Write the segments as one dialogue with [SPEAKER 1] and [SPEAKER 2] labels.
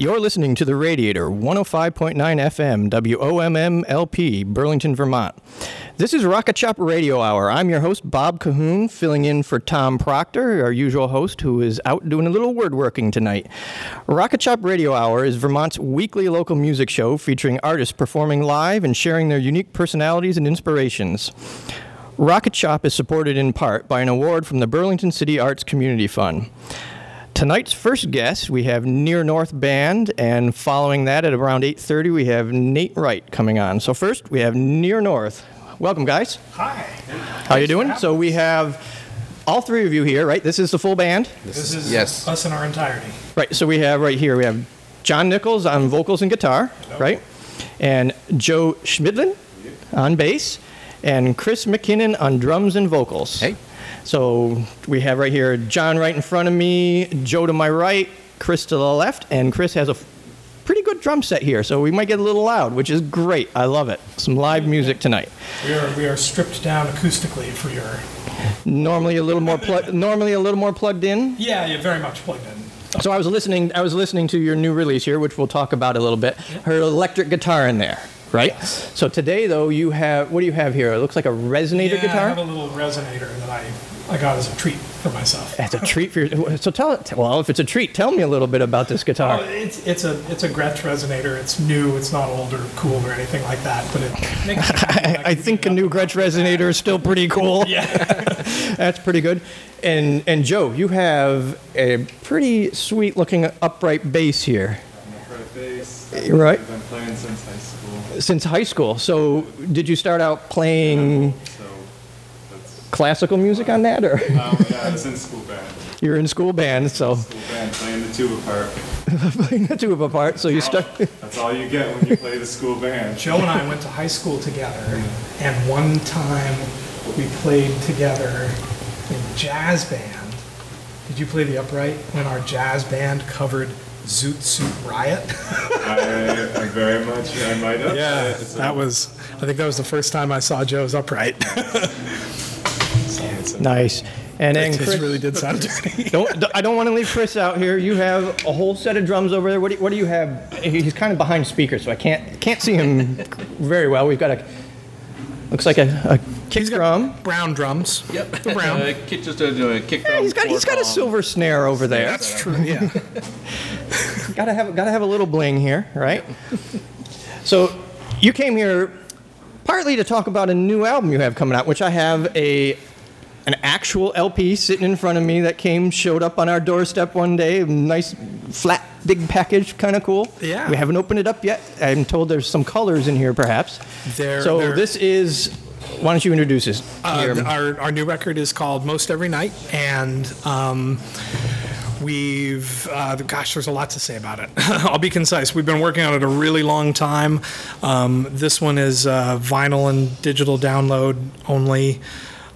[SPEAKER 1] You're listening to The Radiator, 105.9 FM, WOMM LP, Burlington, Vermont. This is Rocket Shop Radio Hour. I'm your host, Bob Cahoon, filling in for Tom Proctor, our usual host, who is out doing a little word working tonight. Rocket Shop Radio Hour is Vermont's weekly local music show featuring artists performing live and sharing their unique personalities and inspirations. Rocket Shop is supported in part by an award from the Burlington City Arts Community Fund. Tonight's first guest, we have Near North Band, and following that at around 8.30, we have Nate Wright coming on. So first, we have Near North. Welcome, guys.
[SPEAKER 2] Hi.
[SPEAKER 1] How you doing? So we have all three of you here, right? This is the full band?
[SPEAKER 2] This is
[SPEAKER 3] Yes.
[SPEAKER 2] us in our entirety.
[SPEAKER 1] Right, so we have right here, we have John Nichols on vocals and guitar, right? And Joe Schmidlin on bass, and Chris McKinnon on drums and vocals.
[SPEAKER 3] Hey.
[SPEAKER 1] So we have right here John right in front of me, Joe to my right, Chris to the left, and Chris has a pretty good drum set here, so we might get a little loud, which is great. I love it. Some live music tonight.
[SPEAKER 2] We are we are stripped down acoustically for your.
[SPEAKER 1] Normally a little more normally a little more plugged in.
[SPEAKER 2] Yeah, you're very much plugged in.
[SPEAKER 1] So I was listening. I was listening to your new release here, which we'll talk about a little bit. Her electric guitar in there, right? So today, though, you have what do you have here? It looks like a resonator
[SPEAKER 2] yeah, I
[SPEAKER 1] guitar.
[SPEAKER 2] have a little resonator that I I got as a treat for myself.
[SPEAKER 1] That's a treat for your. So tell it. Well, if it's a treat, tell me a little bit about this
[SPEAKER 2] Oh,
[SPEAKER 1] guitar.
[SPEAKER 2] it's it's a it's a Gretsch resonator. It's new. It's not old or cool or anything like that. But it makes.
[SPEAKER 1] I, I think a new Gretsch resonator is still pretty cool.
[SPEAKER 2] Yeah.
[SPEAKER 1] That's pretty good. And and Joe, you have a pretty sweet looking upright bass here.
[SPEAKER 4] upright bass.
[SPEAKER 1] Right.
[SPEAKER 4] I've been playing since high school,
[SPEAKER 1] Since high school. So did you start out playing
[SPEAKER 4] so that's.
[SPEAKER 1] Classical music on that, or
[SPEAKER 4] Um, yeah, I was in school band.
[SPEAKER 1] you're in school band? So
[SPEAKER 4] School band playing the tuba part.
[SPEAKER 1] playing the two of apart. So you start.
[SPEAKER 4] That's all you get when you play the school band.
[SPEAKER 2] Joe and I went to high school together, and one time we played together in jazz band. Did you play the upright when our jazz band covered Zoot Suit Riot?
[SPEAKER 4] I, I very much, I might have.
[SPEAKER 2] Yeah,
[SPEAKER 4] It's
[SPEAKER 2] that was. I think that was the first time I saw Joe's upright.
[SPEAKER 1] Nice. And then
[SPEAKER 2] it
[SPEAKER 1] Chris,
[SPEAKER 2] really did sound dirty.
[SPEAKER 1] don't, I don't want to leave Chris out here. You have a whole set of drums over there. What do, what do you have? He's kind of behind speakers, so I can't can't see him very well. We've got a looks like a, a kick
[SPEAKER 2] He's got
[SPEAKER 1] drum.
[SPEAKER 2] brown drums.
[SPEAKER 3] Yep.
[SPEAKER 2] The brown.
[SPEAKER 3] Uh, kick, just a, a kick
[SPEAKER 1] Yeah,
[SPEAKER 3] drum.
[SPEAKER 1] he's got he's got a
[SPEAKER 3] floor-tom.
[SPEAKER 1] silver snare over there.
[SPEAKER 2] That's true. Yeah.
[SPEAKER 1] gotta have gotta have a little bling here, right? So you came here partly to talk about a new album you have coming out, which I have a an actual LP sitting in front of me that came showed up on our doorstep one day. Nice flat big package, kind of cool.
[SPEAKER 2] Yeah.
[SPEAKER 1] We haven't opened it up yet. I'm told there's some colors in here, perhaps.
[SPEAKER 2] They're-
[SPEAKER 1] so
[SPEAKER 2] they're-
[SPEAKER 1] this is. Why don't you introduce this?
[SPEAKER 2] Uh, our, our new record is called Most Every Night, and um, we've, uh, gosh, there's a lot to say about it. I'll be concise. We've been working on it a really long time. Um, this one is uh, vinyl and digital download only.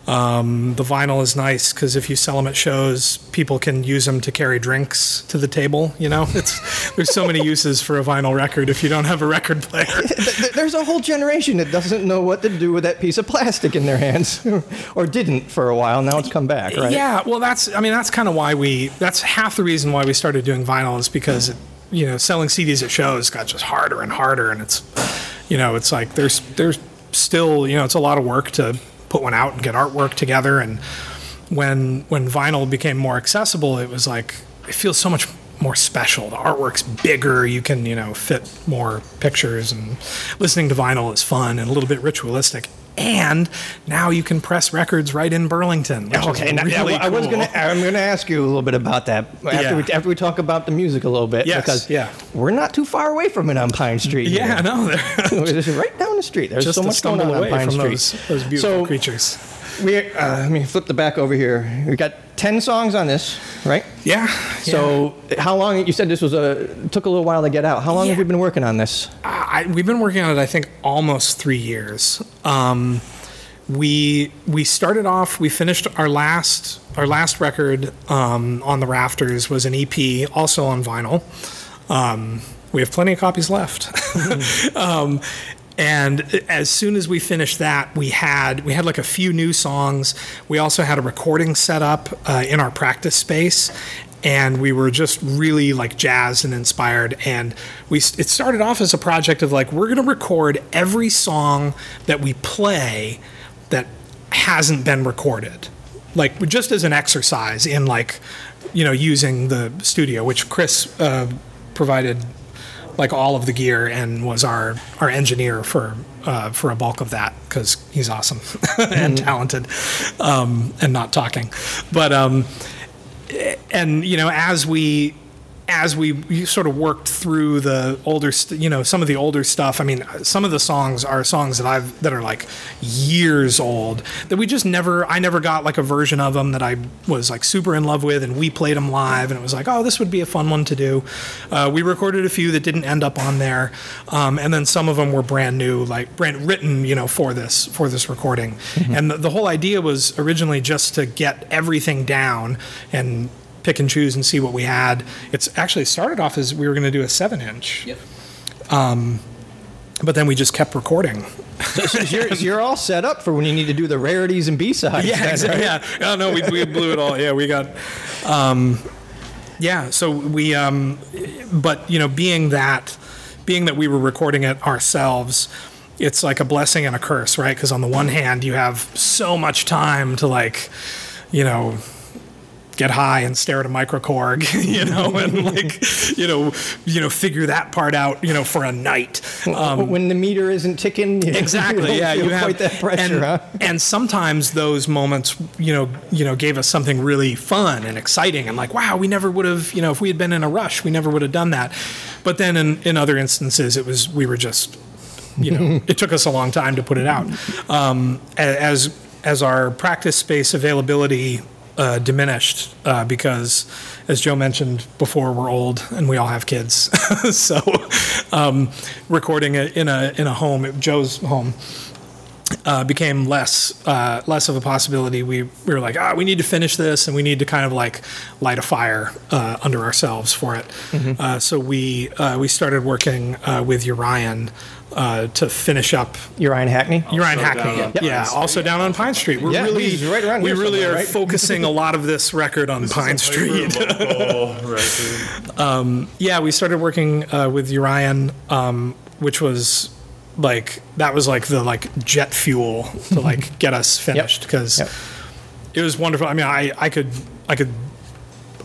[SPEAKER 2] Um, the vinyl is nice because if you sell them at shows, people can use them to carry drinks to the table. You know, it's there's so many uses for a vinyl record if you don't have a record player.
[SPEAKER 1] There's a whole generation that doesn't know what to do with that piece of plastic in their hands, or didn't for a while. Now it's come back, right?
[SPEAKER 2] Yeah, well, that's I mean that's kind of why we that's half the reason why we started doing vinyl is because it, you know selling CDs at shows got just harder and harder, and it's you know it's like there's there's still you know it's a lot of work to put one out and get artwork together, and when when vinyl became more accessible, it was like it feels so much more special. The artwork's bigger. You can you know fit more pictures, and listening to vinyl is fun and a little bit ritualistic. And now you can press records right in Burlington.
[SPEAKER 1] Okay, now, yeah,
[SPEAKER 2] really
[SPEAKER 1] I was
[SPEAKER 2] cool.
[SPEAKER 1] gonna. I'm gonna ask you a little bit about that after
[SPEAKER 2] Yeah.
[SPEAKER 1] we after we talk about the music a little bit.
[SPEAKER 2] Yes,
[SPEAKER 1] because
[SPEAKER 2] yeah.
[SPEAKER 1] we're not too far away from it on Pine Street.
[SPEAKER 2] Yeah, no, they're.
[SPEAKER 1] It's right down the street. There's
[SPEAKER 2] just
[SPEAKER 1] so much going on on Pine
[SPEAKER 2] from
[SPEAKER 1] Street.
[SPEAKER 2] those, those beautiful
[SPEAKER 1] so
[SPEAKER 2] creatures.
[SPEAKER 1] we uh, let me flip the back over here. We got ten songs on this, right?
[SPEAKER 2] Yeah.
[SPEAKER 1] So how long? You said this was a took a little while to get out. How long have
[SPEAKER 2] Yeah.
[SPEAKER 1] you been working on this?
[SPEAKER 2] I we've been working on it, I think, almost three years. Um, we we started off. We finished our last our last record um, on the Rafters was an EP, also on vinyl. Um, we have plenty of copies left. um, and as soon as we finished that, we had we had like a few new songs. We also had a recording set up uh, in our practice space, and we were just really like jazzed and inspired. And we it started off as a project of like we're going to record every song that we play that hasn't been recorded, like just as an exercise in like you know using the studio, which Chris uh, provided like all of the gear and was our our engineer for uh, for a bulk of that because he's awesome and talented um, and not talking, but um, and you know as we as we sort of worked through the older, st- you know, some of the older stuff. I mean, some of the songs are songs that I've that are like years old that we just never. I never got like a version of them that I was like super in love with, and we played them live, and it was like, oh, this would be a fun one to do. Uh, we recorded a few that didn't end up on there, um, and then some of them were brand new, like brand written, you know, for this for this recording. And the, the whole idea was originally just to get everything down and pick and choose and see what we had. It's actually started off as we were going to do a seven inch.
[SPEAKER 3] Yep.
[SPEAKER 2] But then we just kept recording.
[SPEAKER 1] So, so you're, you're all set up for when you need to do the rarities and B-sides.
[SPEAKER 2] Yeah,
[SPEAKER 1] then,
[SPEAKER 2] exactly.
[SPEAKER 1] right?
[SPEAKER 2] Yeah. Oh, no, we, we blew it all. Yeah, we got. Um, yeah, so we, um, but you know, being that, being that we were recording it ourselves, it's like a blessing and a curse, right? Because on the one hand, you have so much time to like, you know, get high and stare at a microKORG, you know, and like, you know, you know, figure that part out, you know, for a night. Um,
[SPEAKER 1] when the meter isn't ticking, you
[SPEAKER 2] exactly
[SPEAKER 1] you
[SPEAKER 2] yeah you have
[SPEAKER 1] that pressure,
[SPEAKER 2] and,
[SPEAKER 1] huh?
[SPEAKER 2] and sometimes those moments you know you know gave us something really fun and exciting and like wow we never would have you know if we had been in a rush we never would have done that but then in, in other instances it was we were just you know it took us a long time to put it out um, as as our practice space availability uh, diminished uh, because, as Joe mentioned before, we're old and we all have kids. so, um, recording it in a in a home, Joe's home, uh, became less uh, less of a possibility. We, we were like, ah, we need to finish this, and we need to kind of like light a fire uh, under ourselves for it. Uh, so we uh, we started working uh, with Urian uh, to finish up
[SPEAKER 1] Urian Hackney.
[SPEAKER 2] Urian
[SPEAKER 4] Also
[SPEAKER 2] Hackney.
[SPEAKER 4] down on
[SPEAKER 2] Yeah,
[SPEAKER 4] Street.
[SPEAKER 2] also down on Pine Street. We're
[SPEAKER 1] Yeah,
[SPEAKER 2] really
[SPEAKER 1] he's right around
[SPEAKER 2] we
[SPEAKER 1] here
[SPEAKER 2] really are
[SPEAKER 1] right?
[SPEAKER 2] focusing a lot of this record on Pine Street.
[SPEAKER 4] Local record.
[SPEAKER 2] yeah, we started working uh, with Urian, um, which was like that was like the like jet fuel to like get us finished because
[SPEAKER 1] Yep.
[SPEAKER 2] it was wonderful. I mean, I I could I could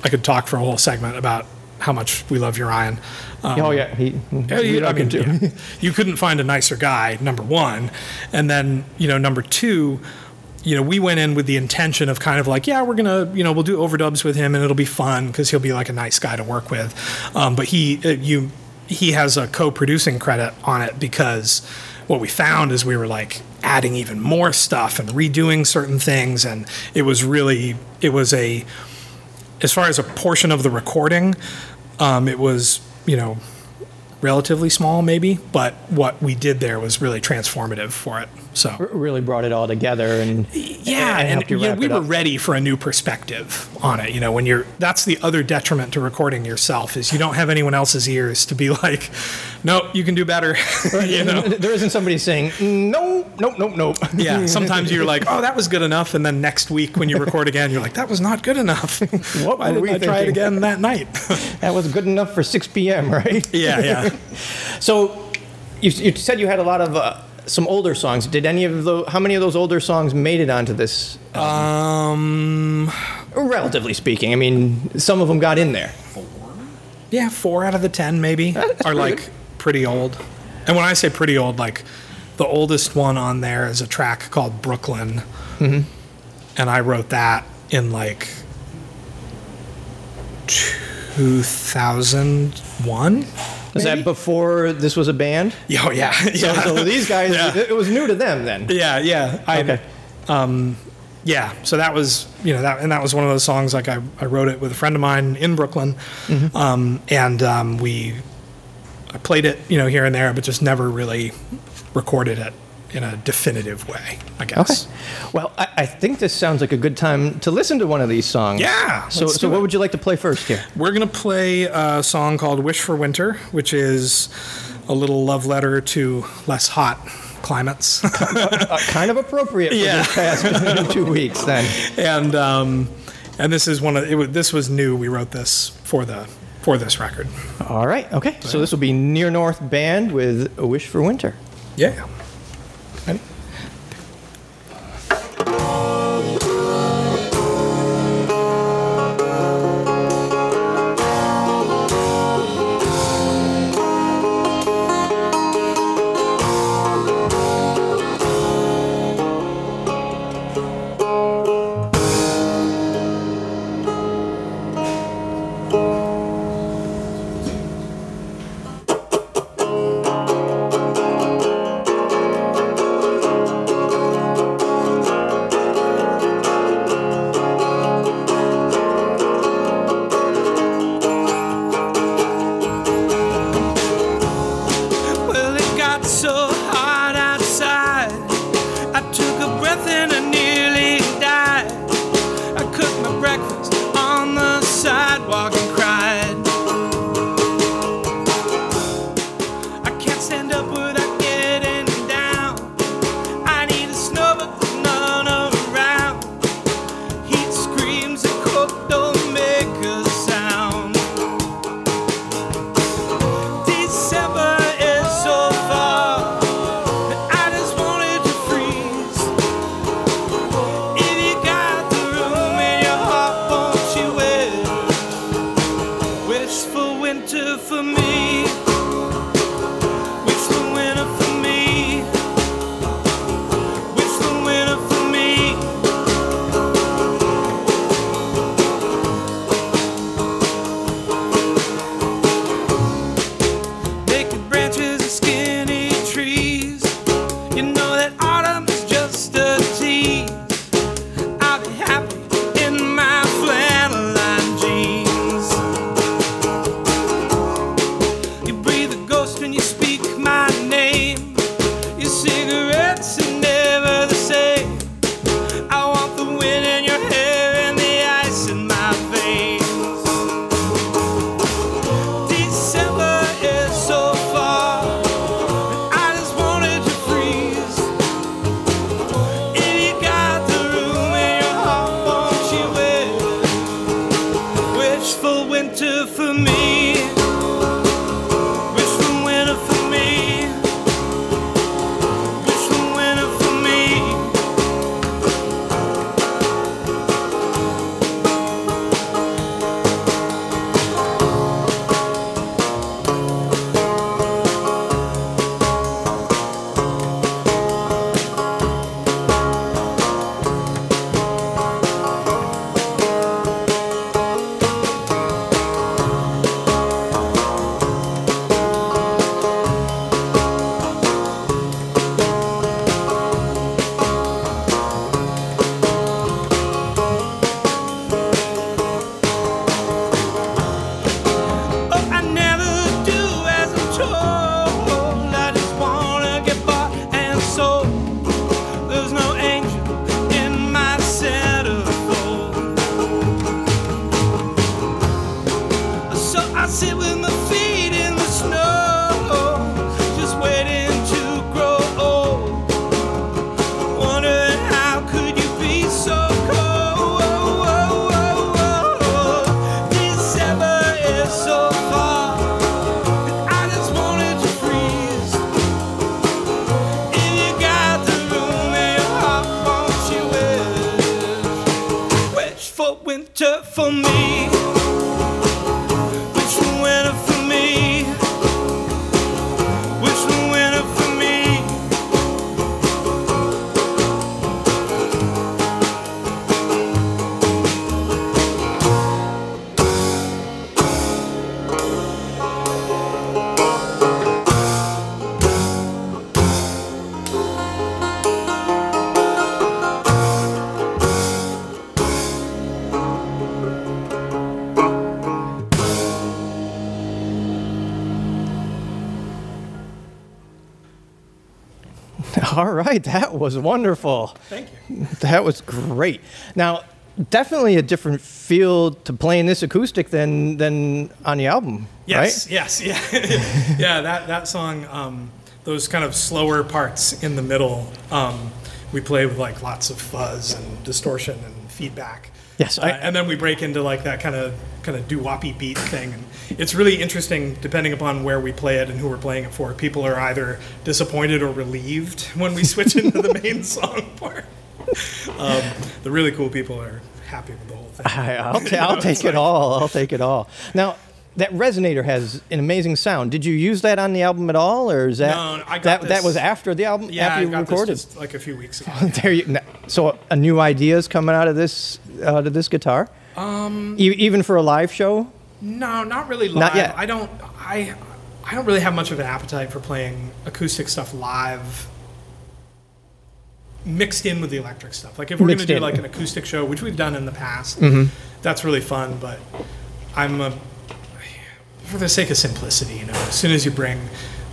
[SPEAKER 2] I could talk for a whole segment about how much we love Urian. Um,
[SPEAKER 1] oh yeah, he.
[SPEAKER 2] You, I mean, yeah. you couldn't find a nicer guy, number one. And then, you know, number two, you know, we went in with the intention of kind of like, yeah, we're going to, you know, we'll do overdubs with him and it'll be fun because he'll be like a nice guy to work with. Um, but he, uh, you, he has a co producing credit on it because what we found is we were like adding even more stuff and redoing certain things. And it was really, it was a, as far as a portion of the recording, um, it was, you know, relatively small maybe, but what we did there was really transformative for it. So
[SPEAKER 1] really brought it all together and
[SPEAKER 2] yeah,
[SPEAKER 1] and
[SPEAKER 2] and,
[SPEAKER 1] helped you
[SPEAKER 2] you know, we were ready for a new perspective on it. You know, when you're that's the other detriment to recording yourself is you don't have anyone else's ears to be like, no, you can do better. you know.
[SPEAKER 1] there isn't somebody saying no, nope, nope, nope.
[SPEAKER 2] Yeah, sometimes you're like, oh, that was good enough, and then next week when you record again, you're like, that was not good enough.
[SPEAKER 1] What
[SPEAKER 2] Why didn't
[SPEAKER 1] we
[SPEAKER 2] I try it again that night?
[SPEAKER 1] that was good enough for 6 p.m. Right?
[SPEAKER 2] yeah, yeah.
[SPEAKER 1] So, you, you said you had a lot of uh, some older songs. Did any of those? How many of those older songs made it onto this?
[SPEAKER 2] Um,
[SPEAKER 1] Relatively speaking, I mean, some of them got in there. Four.
[SPEAKER 2] Yeah, four out of the ten maybe
[SPEAKER 1] That's
[SPEAKER 2] are
[SPEAKER 1] pretty
[SPEAKER 2] like
[SPEAKER 1] good.
[SPEAKER 2] pretty old. And when I say pretty old, like the oldest one on there is a track called Brooklyn,
[SPEAKER 1] Mm-hmm.
[SPEAKER 2] and I wrote that in like 2001.
[SPEAKER 1] Is that before this was a band?
[SPEAKER 2] Oh yeah, So, yeah.
[SPEAKER 1] so these guys,
[SPEAKER 2] Yeah.
[SPEAKER 1] it was new to them then.
[SPEAKER 2] Yeah, yeah. I,
[SPEAKER 1] Okay.
[SPEAKER 2] Um, yeah. So that was you know that and that was one of those songs like I, I wrote it with a friend of mine in Brooklyn,
[SPEAKER 1] mm-hmm.
[SPEAKER 2] um, and um, we I played it you know here and there, but just never really recorded it in a definitive way, I guess. Okay.
[SPEAKER 1] Well, I, I, think this sounds like a good time to listen to one of these songs.
[SPEAKER 2] Yeah.
[SPEAKER 1] So, so what would you like to play first here?
[SPEAKER 2] We're going to play a song called Wish for Winter, which is a little love letter to less hot climates.
[SPEAKER 1] Uh, kind of appropriate for
[SPEAKER 2] yeah.
[SPEAKER 1] this past two weeks, then.
[SPEAKER 2] And, um, and this is one of it, this was new. We wrote this for the for this record.
[SPEAKER 1] All right. Okay. So this will be Near North Band with A Wish for Winter.
[SPEAKER 2] Yeah. Ready?
[SPEAKER 3] winter for me. winter for me.
[SPEAKER 1] Right, that was wonderful.
[SPEAKER 2] Thank you.
[SPEAKER 1] That was great. Now, definitely a different feel to playing this acoustic than than on the album,
[SPEAKER 2] Yes,
[SPEAKER 1] right?
[SPEAKER 2] yes, yeah, yeah. That that song, um, those kind of slower parts in the middle, um, we play with like lots of fuzz and distortion and feedback.
[SPEAKER 1] Yes,
[SPEAKER 2] Uh, and then we break into like that kind of kind of doo-woppy beat thing, and it's really interesting depending upon where we play it and who we're playing it for. People are either disappointed or relieved when we switch into the main song part. Um, the really cool people are happy with the whole thing.
[SPEAKER 1] I, I'll, ta- I'll take it all. I'll take it all. Now, that resonator has an amazing sound. Did you use that on the album at all, or is that
[SPEAKER 2] No, I got
[SPEAKER 1] that, that was after the album?
[SPEAKER 2] Yeah,
[SPEAKER 1] after
[SPEAKER 2] I
[SPEAKER 1] you
[SPEAKER 2] got
[SPEAKER 1] recorded.
[SPEAKER 2] this just like a few weeks ago.
[SPEAKER 1] there you, so a new ideas coming out of this out of this guitar. Um, even for a live show.
[SPEAKER 2] No, not really live.
[SPEAKER 1] Not yet.
[SPEAKER 2] I don't. I I don't really have much of an appetite for playing acoustic stuff live. Mixed in with the electric stuff. Like if we're going to do
[SPEAKER 1] in.
[SPEAKER 2] like an acoustic show, which we've done in the past,
[SPEAKER 1] Mm-hmm.
[SPEAKER 2] that's really fun. But I'm a, for the sake of simplicity, you know, as soon as you bring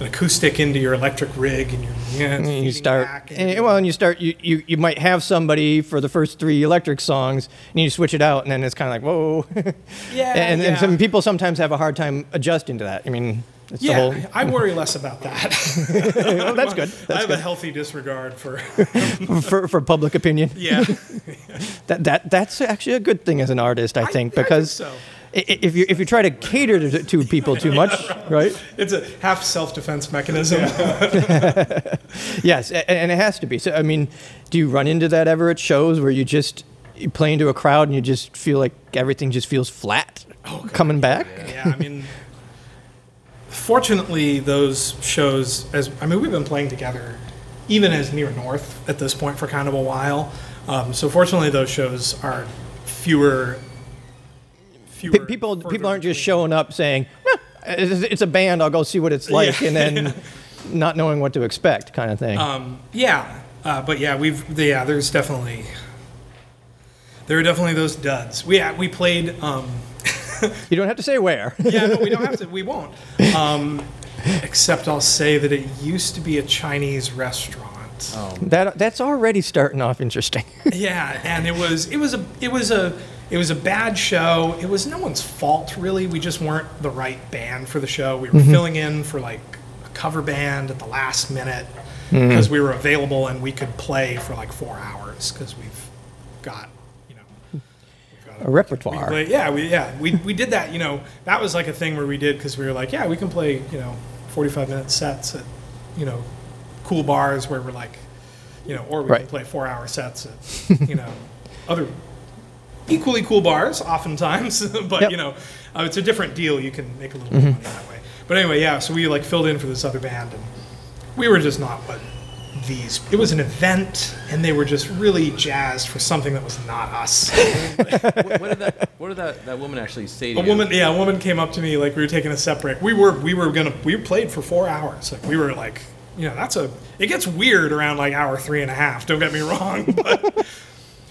[SPEAKER 2] an acoustic into your electric rig and you're yeah,
[SPEAKER 1] And you start
[SPEAKER 2] back and
[SPEAKER 1] and, well, and you start you, you you might have somebody for the first three electric songs, and you switch it out, and then it's kind of like whoa.
[SPEAKER 2] yeah,
[SPEAKER 1] and,
[SPEAKER 2] yeah.
[SPEAKER 1] and some people sometimes have a hard time adjusting to that. I mean, it's
[SPEAKER 2] yeah,
[SPEAKER 1] the whole.
[SPEAKER 2] I worry less about that.
[SPEAKER 1] well, that's good.
[SPEAKER 2] I
[SPEAKER 1] That's
[SPEAKER 2] have a healthy disregard for
[SPEAKER 1] for, for public opinion.
[SPEAKER 2] yeah.
[SPEAKER 1] That that that's actually a good thing as an artist, I think,
[SPEAKER 2] I think
[SPEAKER 1] because
[SPEAKER 2] so.
[SPEAKER 1] i- i- if you if you try to cater to, to people too much, right?
[SPEAKER 2] It's a half self-defense mechanism.
[SPEAKER 1] Yes, and it has to be. So, I mean, do you run into that ever at shows where you just you play into a crowd and you just feel like everything just feels flat coming back?
[SPEAKER 2] yeah, I mean, fortunately, those shows, as I mean, we've been playing together, even as Near North at this point for kind of a while. Um, so fortunately, those shows are fewer. Fewer
[SPEAKER 1] Pe- people people aren't just showing up saying, "Eh, it's, it's a band. I'll go see what it's like,"
[SPEAKER 2] Yeah.
[SPEAKER 1] and then not knowing what to expect, kind of thing.
[SPEAKER 2] Um, yeah, uh, but yeah, we've yeah. There's definitely there are definitely those duds. We yeah, we played. Um,
[SPEAKER 1] you don't have to say where.
[SPEAKER 2] yeah, no, we don't have to. We won't. Um, except I'll say that it used to be a Chinese restaurant.
[SPEAKER 1] that that's already starting off interesting.
[SPEAKER 2] Yeah, and it was it was a it was a it was a bad show. It was no one's fault really. We just weren't the right band for the show. We were mm-hmm. filling in for like a cover band at the last minute mm-hmm. because we were available and we could play for like four hours because we've got you know
[SPEAKER 1] a
[SPEAKER 2] we
[SPEAKER 1] repertoire.
[SPEAKER 2] play, yeah, we yeah we, we did that. You know, that was like a thing where we did because we were like, yeah, we can play you know forty five minute sets at you know cool bars where we're like, you know, or we
[SPEAKER 1] Right.
[SPEAKER 2] can play four hour sets at you know other equally cool bars oftentimes, but
[SPEAKER 1] Yep.
[SPEAKER 2] you know, uh, it's a different deal. You can make a little more money that way. But anyway, yeah. So we like filled in for this other band, and we were just not what these. It was an event, and they were just really jazzed for something that was not us.
[SPEAKER 5] what, what did that? What did that, that woman actually say to
[SPEAKER 2] A
[SPEAKER 5] you?
[SPEAKER 2] woman, yeah, a woman came up to me like we were taking a set break. We were we were gonna we played for four hours. Like we were like, you know, that's a it gets weird around like hour three and a half. Don't get me wrong, but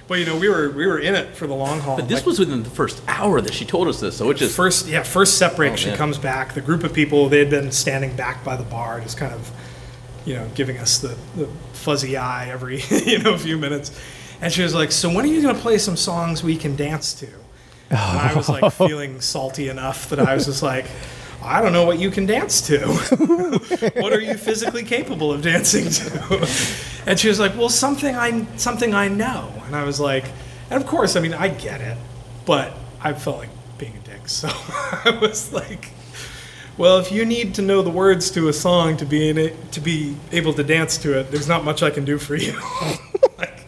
[SPEAKER 2] but you know we were we were in it for the long haul.
[SPEAKER 5] But this
[SPEAKER 2] Like,
[SPEAKER 5] was within the first hour that she told us this, so it just
[SPEAKER 2] first yeah first set break.
[SPEAKER 5] Oh,
[SPEAKER 2] she
[SPEAKER 5] man.
[SPEAKER 2] comes back. The group of people they had been standing back by the bar, just kind of you know giving us the, the fuzzy eye every you know few minutes. And she was like, "So when are you gonna play some songs we can dance to?" And I was like feeling salty enough that I was just like, I don't know what you can dance to. what are you physically capable of dancing to? And she was like, Well, something I something I know. And I was like, and of course, I mean, I get it, but I felt like being a dick, so I was like. Well, if you need to know the words to a song to be in it, to be able to dance to it, there's not much I can do for you. like,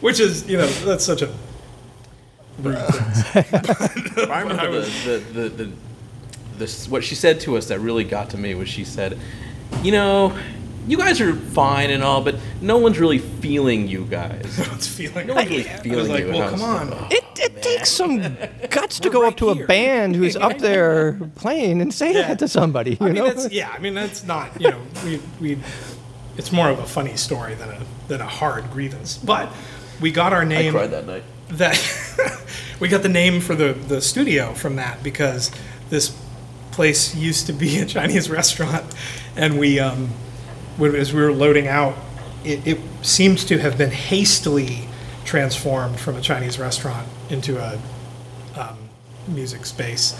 [SPEAKER 2] which is, you know, that's such a rude thing.
[SPEAKER 5] I remember the, the, the, the, the, what she said to us that really got to me was she said, you know, you guys are fine and all, but no one's really feeling you guys.
[SPEAKER 2] It's feeling.
[SPEAKER 5] No one's really
[SPEAKER 2] I was
[SPEAKER 5] feeling
[SPEAKER 2] like,
[SPEAKER 5] you.
[SPEAKER 2] well,
[SPEAKER 5] I was
[SPEAKER 2] come
[SPEAKER 5] like,
[SPEAKER 2] on.
[SPEAKER 1] It, it takes some guts to
[SPEAKER 2] We're
[SPEAKER 1] go
[SPEAKER 2] right
[SPEAKER 1] up to a band who's up there playing and say
[SPEAKER 2] Yeah.
[SPEAKER 1] that to somebody. You
[SPEAKER 2] I mean,
[SPEAKER 1] know,
[SPEAKER 2] that's, yeah, I mean, that's not, you know, we, we, it's more of a funny story than a, than a hard grievance. But we got our name.
[SPEAKER 5] I
[SPEAKER 2] name.
[SPEAKER 5] cried that night.
[SPEAKER 2] that we got the name for the, the studio from that because this place used to be a Chinese restaurant, and we um, when, as we were loading out it, it seemed to have been hastily transformed from a Chinese restaurant into a um, music space.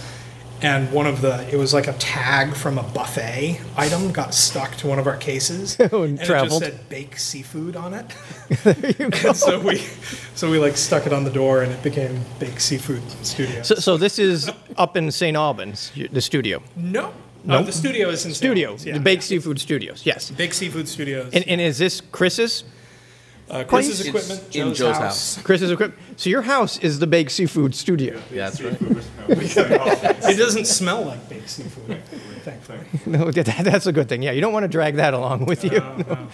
[SPEAKER 2] And one of the, it was like a tag from a buffet item got stuck to one of our cases.
[SPEAKER 1] and
[SPEAKER 2] and
[SPEAKER 1] traveled.
[SPEAKER 2] it just said bake seafood on it. and so we, so we like stuck it on the door and it became Bake Seafood Studio.
[SPEAKER 1] So, so this is up in St. Albans, the studio.
[SPEAKER 2] no.
[SPEAKER 1] No?
[SPEAKER 2] No, the studio is in St.
[SPEAKER 1] Studio,
[SPEAKER 2] Albans, yeah.
[SPEAKER 1] the Big Seafood Studios, yes.
[SPEAKER 2] Big Seafood Studios.
[SPEAKER 1] And, and is this Chris's?
[SPEAKER 2] uh, Chris's
[SPEAKER 1] It's
[SPEAKER 2] equipment,
[SPEAKER 5] in
[SPEAKER 2] Joe's,
[SPEAKER 5] Joe's
[SPEAKER 2] house.
[SPEAKER 1] Chris's equipment. So your house is the Big Seafood Studio.
[SPEAKER 5] Yeah, that's right.
[SPEAKER 2] It doesn't smell like baked seafood, thankfully.
[SPEAKER 1] No, that, that's a good thing. Yeah, you don't want to drag that along with you.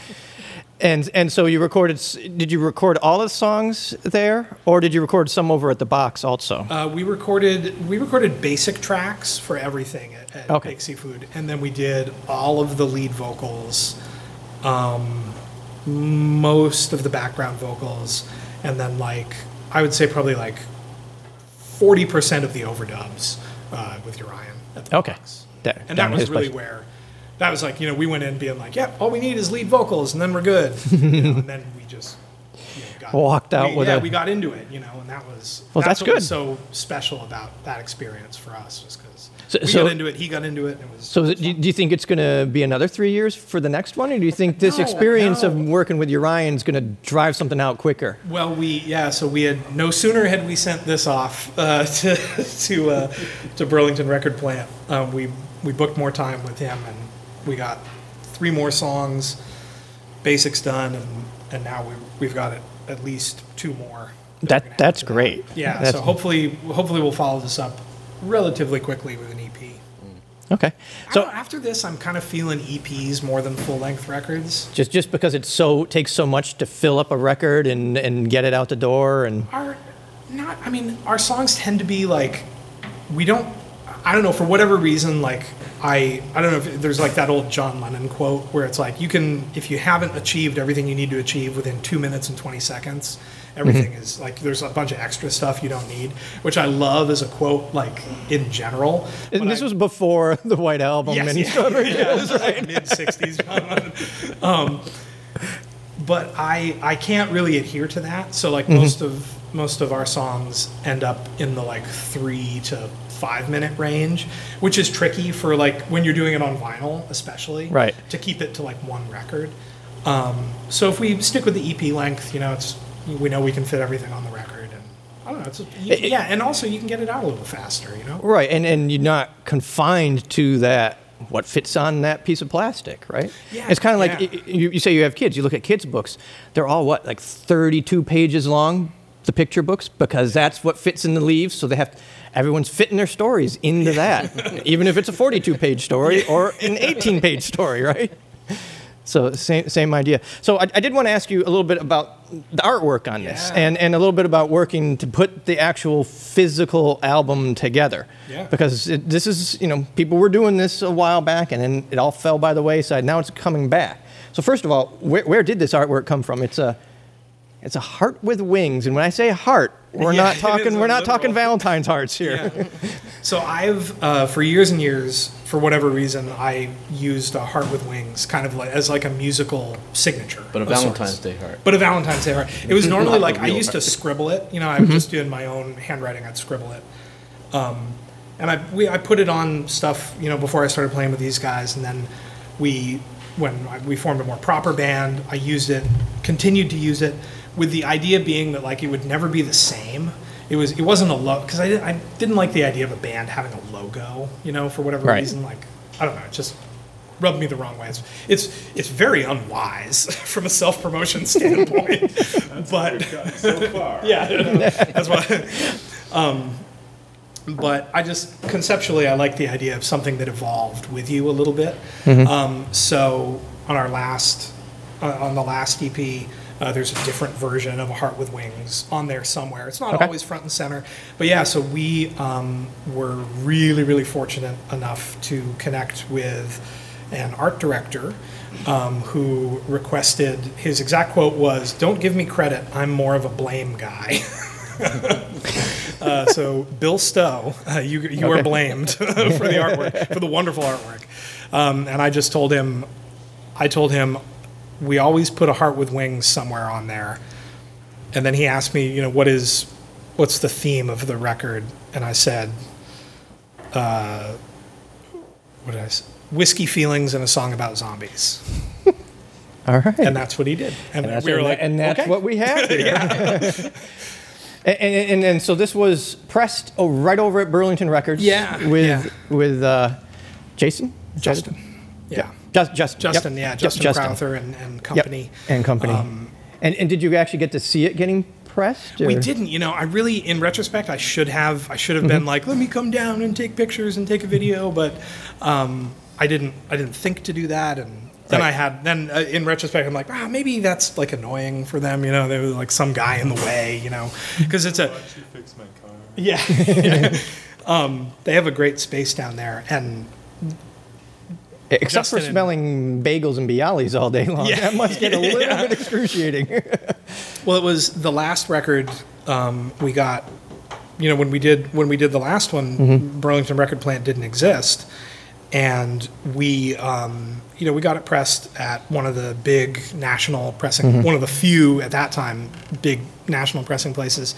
[SPEAKER 1] And and so you recorded. Did you record all the songs there, or did you record some over at the box also?
[SPEAKER 2] Uh, we recorded we recorded basic tracks for everything at, at
[SPEAKER 1] Okay.
[SPEAKER 2] Big Seafood, and then we did all of the lead vocals, um, most of the background vocals, and then like I would say probably like forty percent of the overdubs uh, with Urian. At the
[SPEAKER 1] Okay.
[SPEAKER 2] box.
[SPEAKER 1] That-
[SPEAKER 2] and that was really
[SPEAKER 1] place.
[SPEAKER 2] where that was like you know we went in being like, yep, all we need is lead vocals, and then we're good. you know, and then we just you know, got,
[SPEAKER 1] Walked out
[SPEAKER 2] we-
[SPEAKER 1] with
[SPEAKER 2] yeah, we got into it, you know, and that was
[SPEAKER 1] Well, that's
[SPEAKER 2] what was
[SPEAKER 1] good.
[SPEAKER 2] so special about that experience for us was because
[SPEAKER 1] So-
[SPEAKER 2] we
[SPEAKER 1] so-
[SPEAKER 2] got into it, he got into it, and it was
[SPEAKER 1] So do you, do you think it's going to be another three years for the next one, or do you think this
[SPEAKER 2] No,
[SPEAKER 1] experience of working with Urian is going to drive something out quicker?
[SPEAKER 2] well, we yeah, so we had no sooner had we sent this off uh, to to uh, to Burlington Record Plant, um, we we booked more time with him, and we got three more songs, basics done, and and now we we've got it at least two more. we're
[SPEAKER 1] That that's great.
[SPEAKER 2] Yeah,
[SPEAKER 1] That's-
[SPEAKER 2] so hopefully hopefully we'll follow this up relatively quickly with an EP.
[SPEAKER 1] okay.
[SPEAKER 2] So
[SPEAKER 1] So
[SPEAKER 2] after this, I'm kind of feeling EPs more than full length records.
[SPEAKER 1] just just because it so takes so much to fill up a record and and get it out the door and
[SPEAKER 2] Our not, I mean, our songs tend to be like we don't. I don't know for whatever reason. Like I, I don't know if there's like that old John Lennon quote where it's like you can if you haven't achieved everything you need to achieve within two minutes and twenty seconds. Everything is like there's a bunch of extra stuff you don't need, which I love as a quote, like in general.
[SPEAKER 1] And this
[SPEAKER 2] I-
[SPEAKER 1] was before the White Album
[SPEAKER 2] Yes,
[SPEAKER 1] and
[SPEAKER 2] yeah, yeah,
[SPEAKER 1] Fields,
[SPEAKER 2] it was
[SPEAKER 1] right?
[SPEAKER 2] like mid '60s. um, but I I can't really adhere to that. So like
[SPEAKER 1] Mm-hmm.
[SPEAKER 2] most of most of our songs end up in the like three to five minute range, which is tricky for like when you're doing it on vinyl, especially.
[SPEAKER 1] Right.
[SPEAKER 2] To keep it to like one record. Um, so if we stick with the EP length, you know, it's we know we can fit everything on the record, and I don't know. It's a, yeah, and also you can get it out a little faster, you know.
[SPEAKER 1] Right, and and you're not confined to that what fits on that piece of plastic, right?
[SPEAKER 2] Yeah,
[SPEAKER 1] It's kind of like
[SPEAKER 2] yeah.
[SPEAKER 1] you, you say you have kids. You look at kids' books; they're all what like 32 pages long, the picture books, because that's what fits in the leaves. So they have everyone's fitting their stories into that, even if it's a 42 page story or an 18 page story, right? So same same idea. So I, I did want to ask you a little bit about the artwork on this,
[SPEAKER 2] Yeah.
[SPEAKER 1] and and a little bit about working to put the actual physical album together.
[SPEAKER 2] Yeah.
[SPEAKER 1] Because it, this is you know people were doing this a while back, and then it all fell by the wayside. Now it's coming back. So first of all, where, where did this artwork come from? It's a it's a heart with wings, and when I say heart, we're
[SPEAKER 2] Yeah,
[SPEAKER 1] not talking we're not talking Valentine's hearts here.
[SPEAKER 2] Yeah. So I've uh, for years and years, for whatever reason, I used a heart with wings, kind of like as like a musical signature.
[SPEAKER 5] But a
[SPEAKER 2] of sorts.
[SPEAKER 5] Valentine's Day heart.
[SPEAKER 2] But a Valentine's Day heart. It was normally like I
[SPEAKER 5] real
[SPEAKER 2] used to scribble it. You know, I was just doing my own handwriting. I'd scribble it. Um, and I we, I put it on stuff. You know, before I started playing with these guys, and then we when I, we formed a more proper band, I used it, continued to use it, with the idea being that like it would never be the same. It was it wasn't a logo because I, didn't- I didn't like the idea of a band having a logo. You know, for whatever
[SPEAKER 1] Right.
[SPEAKER 2] reason, like I don't know, it just rubbed me the wrong way. It's it's, it's very unwise from a self promotion standpoint. but
[SPEAKER 4] so far.
[SPEAKER 2] yeah, that's why. Um, but I just conceptually, I like the idea of something that evolved with you a little bit. Um, so on our last, uh, on the last EP, uh, there's a different version of a Heart with Wings on there somewhere. It's not
[SPEAKER 1] Okay.
[SPEAKER 2] always front and center, but yeah. So we um, were really, really fortunate enough to connect with an art director um, who requested his exact quote was, "Don't give me credit. I'm more of a blame guy." Uh, so Bill Stowe, uh, you you are blamed for the artwork, for the wonderful artwork. Um, and I just told him, I told him, we always put a heart with wings somewhere on there. And then he asked me, you know, what is, what's the theme of the record? And I said, uh, what did I say? Whiskey feelings and a song about zombies.
[SPEAKER 1] All right.
[SPEAKER 2] And that's what he did. And,
[SPEAKER 1] And that's,
[SPEAKER 2] we were
[SPEAKER 1] what,
[SPEAKER 2] like,
[SPEAKER 1] and that's
[SPEAKER 2] okay.
[SPEAKER 1] what we have here. and, and, and, and so this was pressed oh, right over at Burlington Records.
[SPEAKER 2] Yeah,
[SPEAKER 1] With
[SPEAKER 2] yeah.
[SPEAKER 1] with uh, Jason. Is that it?
[SPEAKER 2] Yeah.
[SPEAKER 1] Just, Justin.
[SPEAKER 2] Justin,
[SPEAKER 1] yep.
[SPEAKER 2] yeah,
[SPEAKER 1] Yep,
[SPEAKER 2] Justin, Crowther and, and
[SPEAKER 1] Yep,
[SPEAKER 2] company.
[SPEAKER 1] And company.
[SPEAKER 2] Um,
[SPEAKER 1] and, and did you actually get to see it getting pressed?
[SPEAKER 2] We didn't, you know. I really, in retrospect, I should have. I should have
[SPEAKER 1] Mm-hmm.
[SPEAKER 2] been like, let me come down and take pictures and take a video, but um, I didn't. I didn't think to do that, and then
[SPEAKER 1] Right.
[SPEAKER 2] I had. Then uh, in retrospect, I'm like, ah, maybe that's like annoying for them, you know. There was like some guy in the way, you know, because it's a
[SPEAKER 4] She fixed my car.
[SPEAKER 2] yeah. um, they have a great space down there, and
[SPEAKER 1] Except for
[SPEAKER 2] Justin and-
[SPEAKER 1] smelling bagels and Bialys all day long.
[SPEAKER 2] Yeah.
[SPEAKER 1] That must get a little
[SPEAKER 2] Yeah.
[SPEAKER 1] bit excruciating.
[SPEAKER 2] Well, it was the last record um, we got. You know, when we did when we did the last one,
[SPEAKER 1] Mm-hmm.
[SPEAKER 2] Burlington Record Plant didn't exist, and we, um, you know, we got it pressed at one of the big national pressing,
[SPEAKER 1] Mm-hmm.
[SPEAKER 2] one of the few at that time big national pressing places,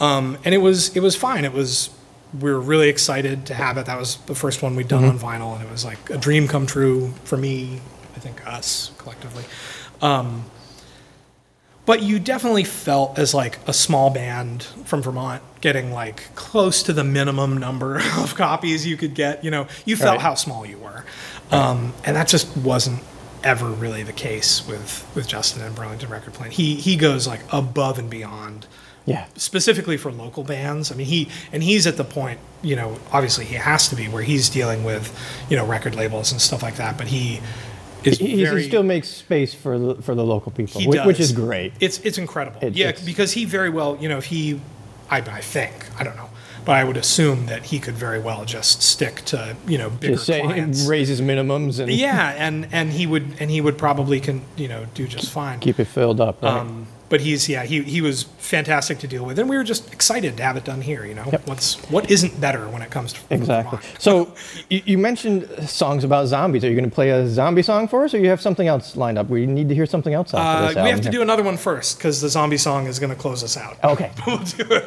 [SPEAKER 2] um, and it was it was fine. It was we were really excited to have it. That was the first one we'd done
[SPEAKER 1] Mm-hmm.
[SPEAKER 2] on vinyl, and it was like a dream come true for me. I think us collectively. Um, but you definitely felt as like a small band from Vermont getting like close to the minimum number of copies you could get. You know, you felt
[SPEAKER 1] Right.
[SPEAKER 2] how small you were, um, and that just wasn't ever really the case with with Justin and Burlington Record Plant. He he goes like above and beyond
[SPEAKER 1] yeah.
[SPEAKER 2] specifically for local bands. I mean, he and he's at the point, you know, obviously he has to be where he's dealing with, you know, record labels and stuff like that. But he is
[SPEAKER 1] He, he still makes space for the, for the local people,
[SPEAKER 2] he
[SPEAKER 1] whi-
[SPEAKER 2] does.
[SPEAKER 1] which is great.
[SPEAKER 2] It's it's incredible.
[SPEAKER 1] It-
[SPEAKER 2] yeah,
[SPEAKER 1] it's-
[SPEAKER 2] because he very well, you know, if he, I, I think I don't know, but I would assume that he could very well just stick to you know bigger
[SPEAKER 1] Just say
[SPEAKER 2] clients.
[SPEAKER 1] raises minimums and
[SPEAKER 2] Yeah, and and he would and he would probably can you know do just fine.
[SPEAKER 1] keep it filled up. Right?
[SPEAKER 2] Um, but he's yeah he, he was fantastic to deal with, and we were just excited to have it done here. You know,
[SPEAKER 1] Yep.
[SPEAKER 2] what's what isn't better when it comes to
[SPEAKER 1] exactly.
[SPEAKER 2] Vermont.
[SPEAKER 1] So you, you mentioned songs about zombies. Are you going to play a zombie song for us, or you have something else lined up? We need to hear something else
[SPEAKER 2] Uh, we have to
[SPEAKER 1] here.
[SPEAKER 2] do another one first because the zombie song is going to close us out.
[SPEAKER 1] Okay.
[SPEAKER 2] we'll.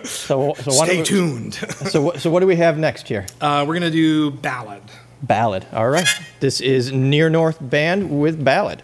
[SPEAKER 1] So, so
[SPEAKER 2] Stay
[SPEAKER 1] we-
[SPEAKER 2] tuned.
[SPEAKER 1] So, what- so what do we have next here?
[SPEAKER 2] Uh, we're going to do ballad.
[SPEAKER 1] Ballad. All right. This is Near North Band with Ballad.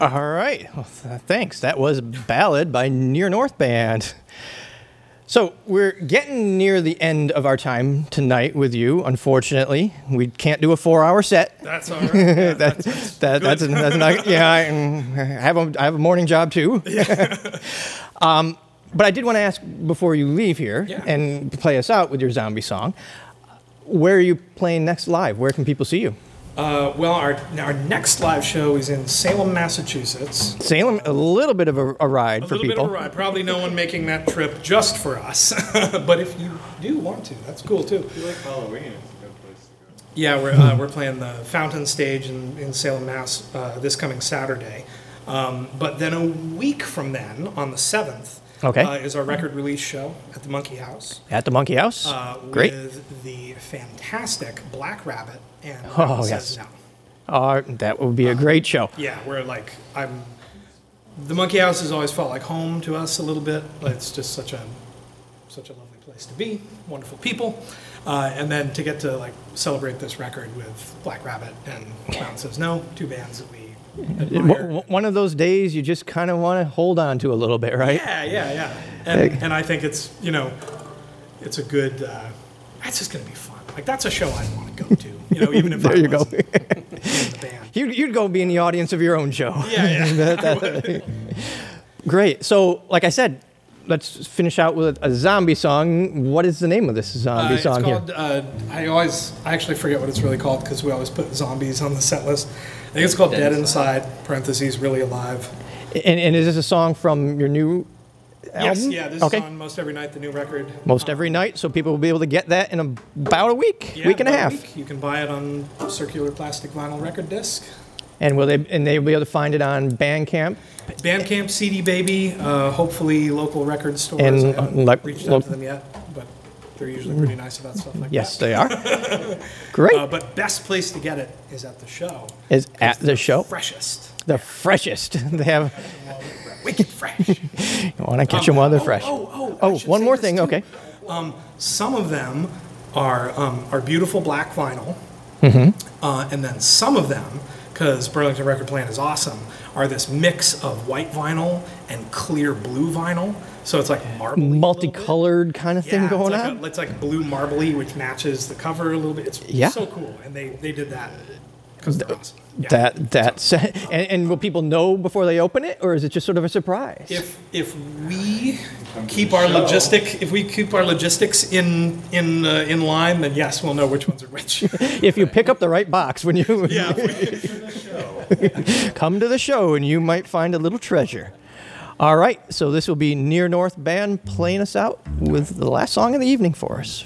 [SPEAKER 1] All right. Well, th- thanks. That was Ballad by Near North Band. So we're getting near the end of our time tonight with you. Unfortunately, we can't do a four-hour set.
[SPEAKER 2] That's all right. Yeah,
[SPEAKER 1] that, that, that's, that's not, yeah, I, I have a, I have a morning job too. um, but I did want to ask before you leave here
[SPEAKER 2] Yeah.
[SPEAKER 1] and play us out with your zombie song. Where are you playing next live? Where can people see you?
[SPEAKER 2] Uh, well, our our next live show is in Salem, Massachusetts.
[SPEAKER 1] Salem, a little bit of a, a ride
[SPEAKER 2] A
[SPEAKER 1] for
[SPEAKER 2] little
[SPEAKER 1] people.
[SPEAKER 2] bit of a ride. Probably no one making that trip just for us. but if you do want to, that's cool too.
[SPEAKER 4] If you like Halloween, it's a good place to go.
[SPEAKER 2] Yeah, we're, uh, we're playing the Fountain Stage in, in Salem, Mass. Uh, this coming Saturday. Um, but then a week from then, on the seventh,
[SPEAKER 1] Okay.
[SPEAKER 2] uh, is our record release show at the Monkey House.
[SPEAKER 1] At the Monkey House.
[SPEAKER 2] Uh,
[SPEAKER 1] Great.
[SPEAKER 2] With the fantastic Black Rabbit and
[SPEAKER 1] Oh,
[SPEAKER 2] Rabbit
[SPEAKER 1] yes.
[SPEAKER 2] Says No.
[SPEAKER 1] Uh, that would be a great show.
[SPEAKER 2] Yeah, we're like I'm. The Monkey House has always felt like home to us a little bit. It's just such a such a lovely place to be. Wonderful people, uh, and then to get to like celebrate this record with Black Rabbit and Clown Says No, two bands that we admire.
[SPEAKER 1] one of those days you just kind of want to hold on to a little bit, right?
[SPEAKER 2] Yeah, yeah, yeah. And, and I think it's you know, it's a good. Uh, that's just gonna be fun. Like that's a show I'd want to go to. You know, even if
[SPEAKER 1] There
[SPEAKER 2] I
[SPEAKER 1] you go.
[SPEAKER 2] wasn't in the band.
[SPEAKER 1] You'd, you'd go be in the audience of your own show.
[SPEAKER 2] Yeah, yeah.
[SPEAKER 1] Great. So, like I said, let's finish out with a zombie song. What is the name of this zombie
[SPEAKER 2] Uh, it's
[SPEAKER 1] song
[SPEAKER 2] called,
[SPEAKER 1] here?
[SPEAKER 2] uh, I always, I actually forget what it's really called because we always put zombies on the set list. I think it's called Dead, Inside, parentheses, Really Alive.
[SPEAKER 1] And, and is this a song from your new
[SPEAKER 2] Yes,
[SPEAKER 1] album?
[SPEAKER 2] yeah, this
[SPEAKER 1] okay.
[SPEAKER 2] is on Most Every Night, the new record.
[SPEAKER 1] Most every night, so people will be able to get that in about a week,
[SPEAKER 2] Yeah,
[SPEAKER 1] week and a
[SPEAKER 2] about
[SPEAKER 1] half.
[SPEAKER 2] week. You can buy it on circular plastic vinyl record disc.
[SPEAKER 1] And will they? And they'll be able to find it on Bandcamp.
[SPEAKER 2] Bandcamp, CD Baby, uh, hopefully local record stores.
[SPEAKER 1] And,
[SPEAKER 2] I haven't
[SPEAKER 1] like,
[SPEAKER 2] reached
[SPEAKER 1] lo-
[SPEAKER 2] out to them yet, but they're usually pretty nice about stuff like
[SPEAKER 1] Yes,
[SPEAKER 2] that.
[SPEAKER 1] they are. Great.
[SPEAKER 2] Uh, but best place to get it is at the show.
[SPEAKER 1] is at the show
[SPEAKER 2] Freshest.
[SPEAKER 1] the freshest. They have.
[SPEAKER 2] Wicked fresh.
[SPEAKER 1] You want to catch them while they're fresh.
[SPEAKER 2] Oh, oh,
[SPEAKER 1] Oh,
[SPEAKER 2] should
[SPEAKER 1] one more thing.
[SPEAKER 2] too.
[SPEAKER 1] Okay.
[SPEAKER 2] Some of them are um, are beautiful black vinyl,
[SPEAKER 1] Mm-hmm.
[SPEAKER 2] uh, and then some of them, because Burlington Record Plant is awesome, are this mix of white vinyl and clear blue vinyl. So it's like marbly, a little bit.
[SPEAKER 1] Multicolored kind of thing
[SPEAKER 2] Yeah,
[SPEAKER 1] going
[SPEAKER 2] it's like
[SPEAKER 1] on.
[SPEAKER 2] A, it's like blue marbly, which matches the cover a little bit. It's
[SPEAKER 1] Yeah.
[SPEAKER 2] so cool, and they they did that because they're awesome. Yeah.
[SPEAKER 1] That that's and, and will people know before they open it, or is it just sort of a surprise?
[SPEAKER 2] if if we keep our logistic if we keep our logistics in in uh, in line, then yes, we'll know which ones are which.
[SPEAKER 1] if you pick up the right box when you
[SPEAKER 2] yeah.
[SPEAKER 1] come to the show, and you might find a little treasure. All right, so this will be Near North Band playing us out with the last song of the evening for us.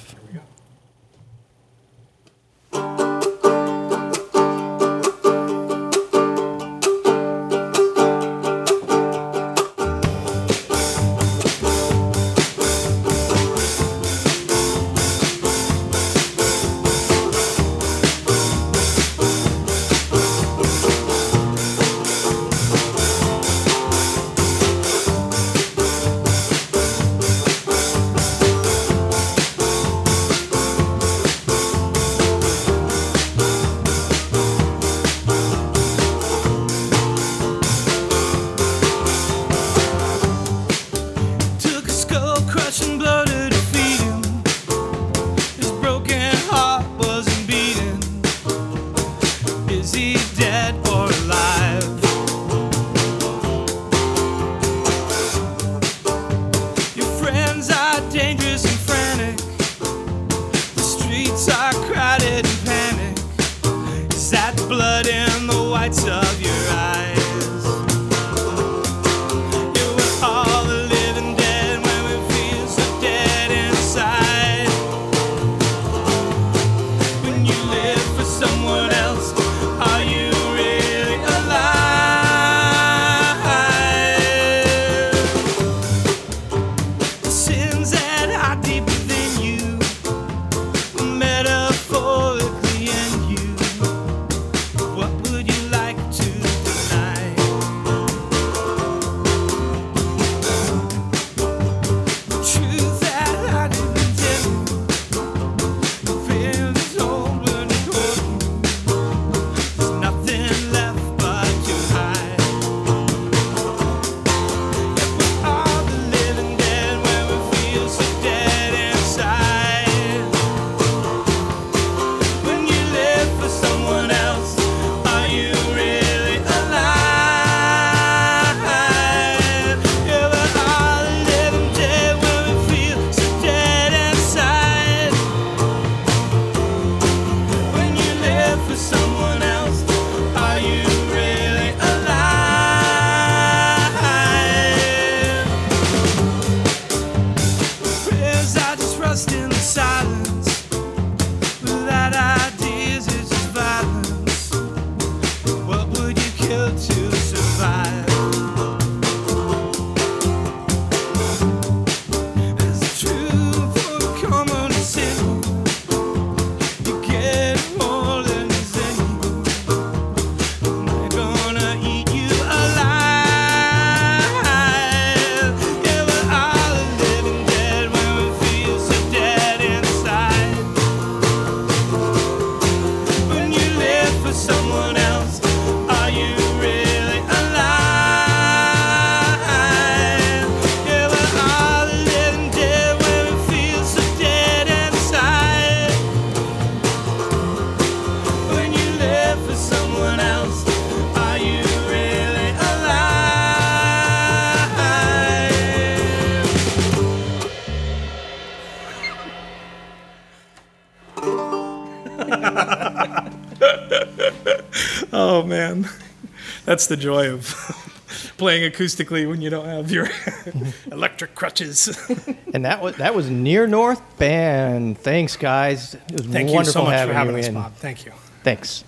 [SPEAKER 2] The joy of playing acoustically when you don't have your electric crutches.
[SPEAKER 1] And that was that was near North Band. Thanks, guys. It was
[SPEAKER 2] Thank you
[SPEAKER 1] wonderful
[SPEAKER 2] so much
[SPEAKER 1] having
[SPEAKER 2] for having
[SPEAKER 1] you
[SPEAKER 2] us,
[SPEAKER 1] in.
[SPEAKER 2] Bob. Thank you.
[SPEAKER 1] Thanks.